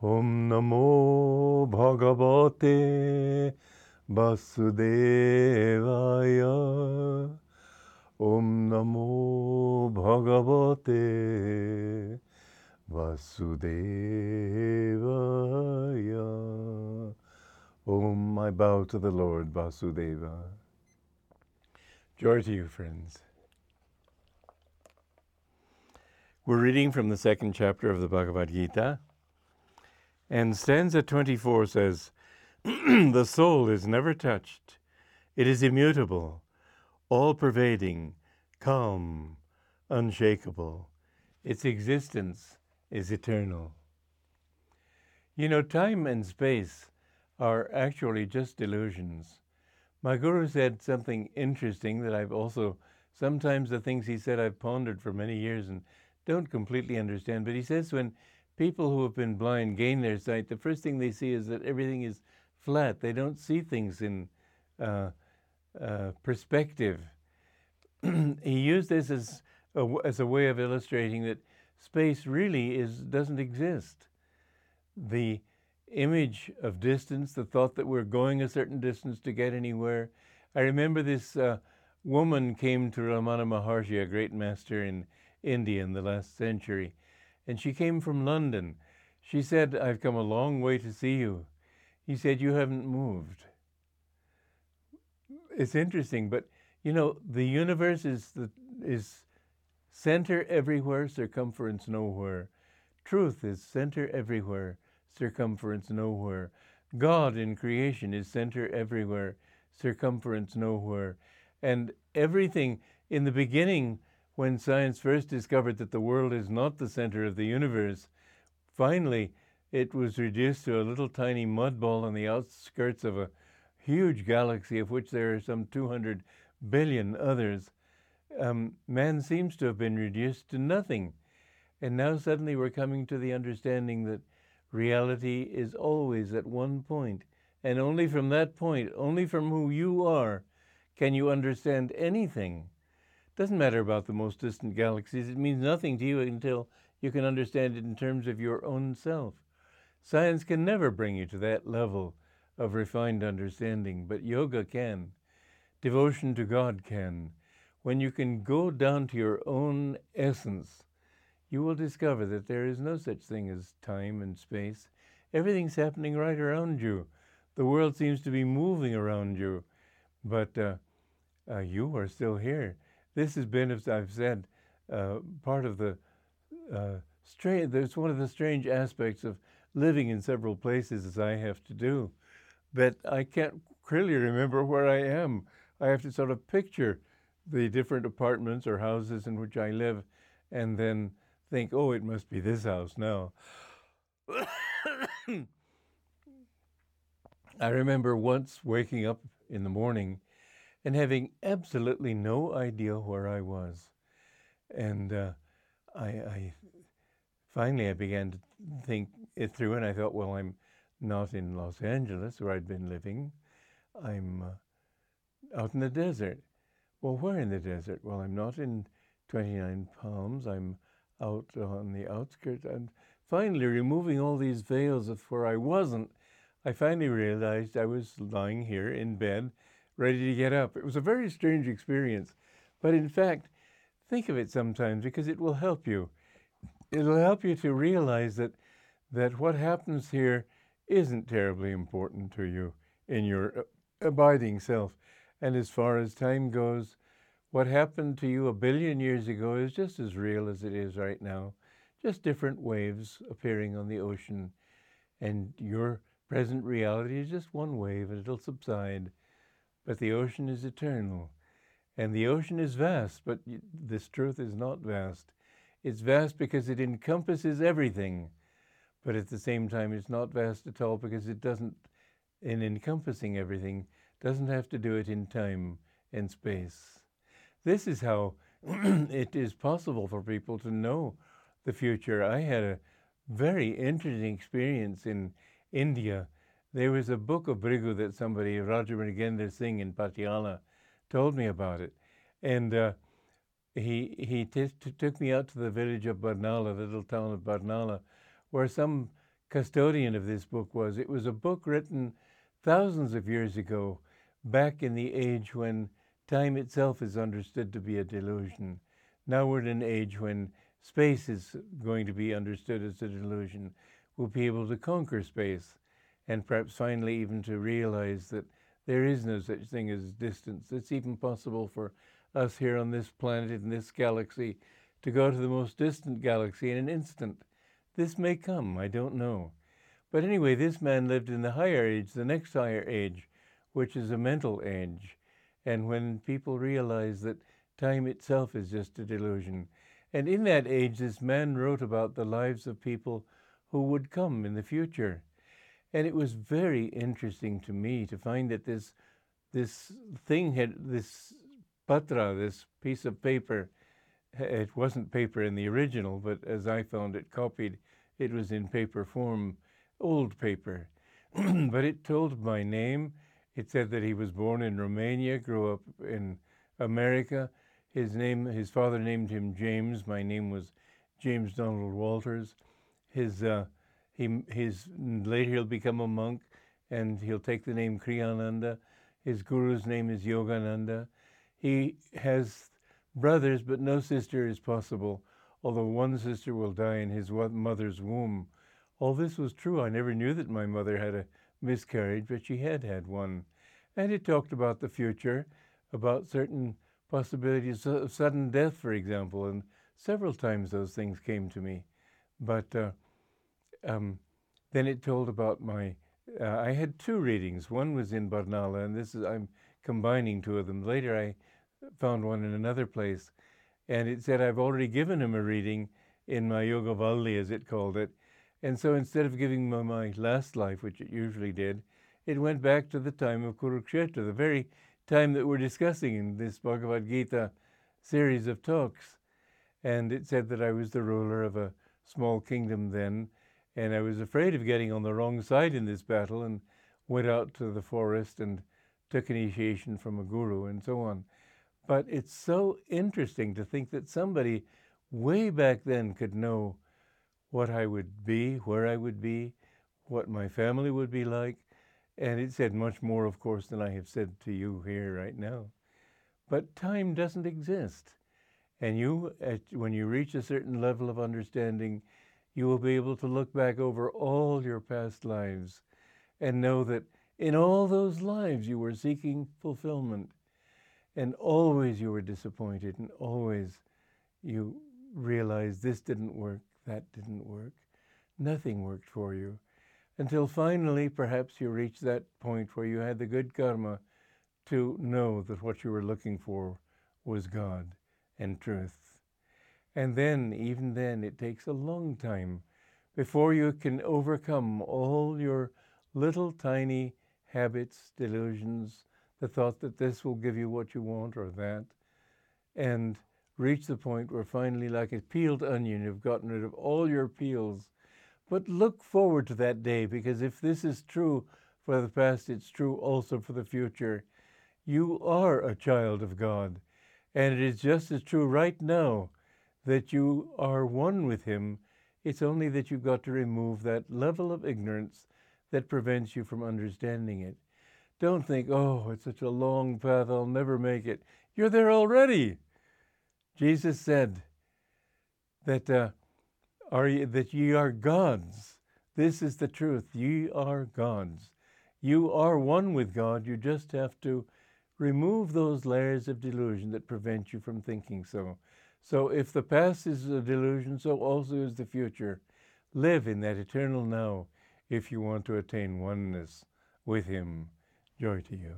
Om Namo Bhagavate Vasudevaya. Om Namo Bhagavate Vasudevaya. Om, I bow to the Lord Vasudeva. Joy to you, friends. We're reading from the second chapter of the Bhagavad Gita. And stanza 24 says, The soul is never touched, it is immutable, all pervading, calm, unshakable. Its existence is eternal. You know, time and space are actually just illusions. My guru said something interesting that I've also, sometimes the things he said I've pondered for many years and don't completely understand. But he says when people who have been blind gain their sight, the first thing they see is that everything is flat. They don't see things in uh, uh, perspective. he used this as a, as a way of illustrating that space really is doesn't exist. The image of distance, the thought that we're going a certain distance to get anywhere. I remember this uh, woman came to Ramana Maharshi, a great master in India in the last century, and she came from London. She said, I've come a long way to see you. He said, You haven't moved. It's interesting, but you know, the universe is, the, is center everywhere, circumference nowhere. Truth is center everywhere, circumference nowhere. God in creation is center everywhere, circumference nowhere. And everything in the beginning when science first discovered that the world is not the center of the universe, finally it was reduced to a little tiny mud ball on the outskirts of a huge galaxy of which there are some 200 billion others. Um, man seems to have been reduced to nothing. And now suddenly we're coming to the understanding that reality is always at one point, and only from that point, only from who you are, can you understand anything. Doesn't matter about the most distant galaxies. It means nothing to you until you can understand it in terms of your own self. Science can never bring you to that level of refined understanding, but yoga can. Devotion to God can. When you can go down to your own essence, you will discover that there is no such thing as time and space. Everything's happening right around you. The world seems to be moving around you, but uh, uh, you are still here. This has been, as I've said, uh, part of the uh, strange. There's one of the strange aspects of living in several places, as I have to do, that I can't clearly remember where I am. I have to sort of picture the different apartments or houses in which I live, and then think, "Oh, it must be this house now." I remember once waking up in the morning and having absolutely no idea where I was. And uh, I, I, finally I began to think it through, and I thought, well, I'm not in Los Angeles where I'd been living. I'm uh, out in the desert. Well, where in the desert? Well, I'm not in 29 Palms. I'm out on the outskirts. And finally, removing all these veils of where I wasn't, I finally realized I was lying here in bed ready to get up. It was a very strange experience. But in fact, think of it sometimes because it will help you. It'll help you to realize that, that what happens here isn't terribly important to you in your uh, abiding self. And as far as time goes, what happened to you a billion years ago is just as real as it is right now, just different waves appearing on the ocean. And your present reality is just one wave, and it'll subside. But the ocean is eternal. And the ocean is vast, but this truth is not vast. It's vast because it encompasses everything. But at the same time, it's not vast at all because it doesn't, in encompassing everything, doesn't have to do it in time and space. This is how it is possible for people to know the future. I had a very interesting experience in India there was a book of Bhrigu that somebody, Mrigendra Singh in Patiala, told me about it. And uh, he, he t- t- took me out to the village of Barnala, the little town of Barnala, where some custodian of this book was. It was a book written thousands of years ago, back in the age when time itself is understood to be a delusion. Now we're in an age when space is going to be understood as a delusion. We'll be able to conquer space and perhaps finally even to realize that there is no such thing as distance. It's even possible for us here on this planet, in this galaxy, to go to the most distant galaxy in an instant. This may come, I don't know. But anyway, this man lived in the higher age, the next higher age, which is a mental age. And when people realize that time itself is just a delusion. And in that age, this man wrote about the lives of people who would come in the future. And it was very interesting to me to find that this this thing had this patra, this piece of paper. It wasn't paper in the original, but as I found it copied, it was in paper form, old paper. but it told my name. It said that he was born in Romania, grew up in America. His name, his father named him James. My name was James Donald Walters. His uh, he, his, later he'll become a monk and he'll take the name Kriyananda. His guru's name is Yogananda. He has brothers, but no sister is possible, although one sister will die in his mother's womb. All this was true. I never knew that my mother had a miscarriage, but she had had one. And it talked about the future, about certain possibilities of sudden death, for example, and several times those things came to me. But uh, um, then it told about my. Uh, I had two readings. One was in Barnala, and this is I'm combining two of them. Later, I found one in another place, and it said I've already given him a reading in my Yoga Valli, as it called it. And so instead of giving him my last life, which it usually did, it went back to the time of Kurukshetra, the very time that we're discussing in this Bhagavad Gita series of talks. And it said that I was the ruler of a small kingdom then, and I was afraid of getting on the wrong side in this battle and went out to the forest and took initiation from a guru and so on. But it's so interesting to think that somebody way back then could know what I would be, where I would be, what my family would be like. And it said much more, of course, than I have said to you here right now. But time doesn't exist. And you, when you reach a certain level of understanding, you will be able to look back over all your past lives and know that in all those lives you were seeking fulfillment and always you were disappointed and always you realized this didn't work, that didn't work. Nothing worked for you until finally perhaps you reached that point where you had the good karma to know that what you were looking for was God and truth. And then, even then, it takes a long time before you can overcome all your little tiny habits, delusions, the thought that this will give you what you want or that, and reach the point where finally, like a peeled onion, you've gotten rid of all your peels. But look forward to that day because if this is true for the past, it's true also for the future. You are a child of God, and it is just as true right now that you are one with Him. It's only that you've got to remove that level of ignorance that prevents you from understanding it. Don't think, oh, it's such a long path, I'll never make it. You're there already. Jesus said that, uh, are you, that ye are gods. This is the truth. Ye are gods. You are one with God. You just have to remove those layers of delusion that prevent you from thinking so. So if the past is a delusion, so also is the future. Live in that eternal now if you want to attain oneness with Him. Joy to you.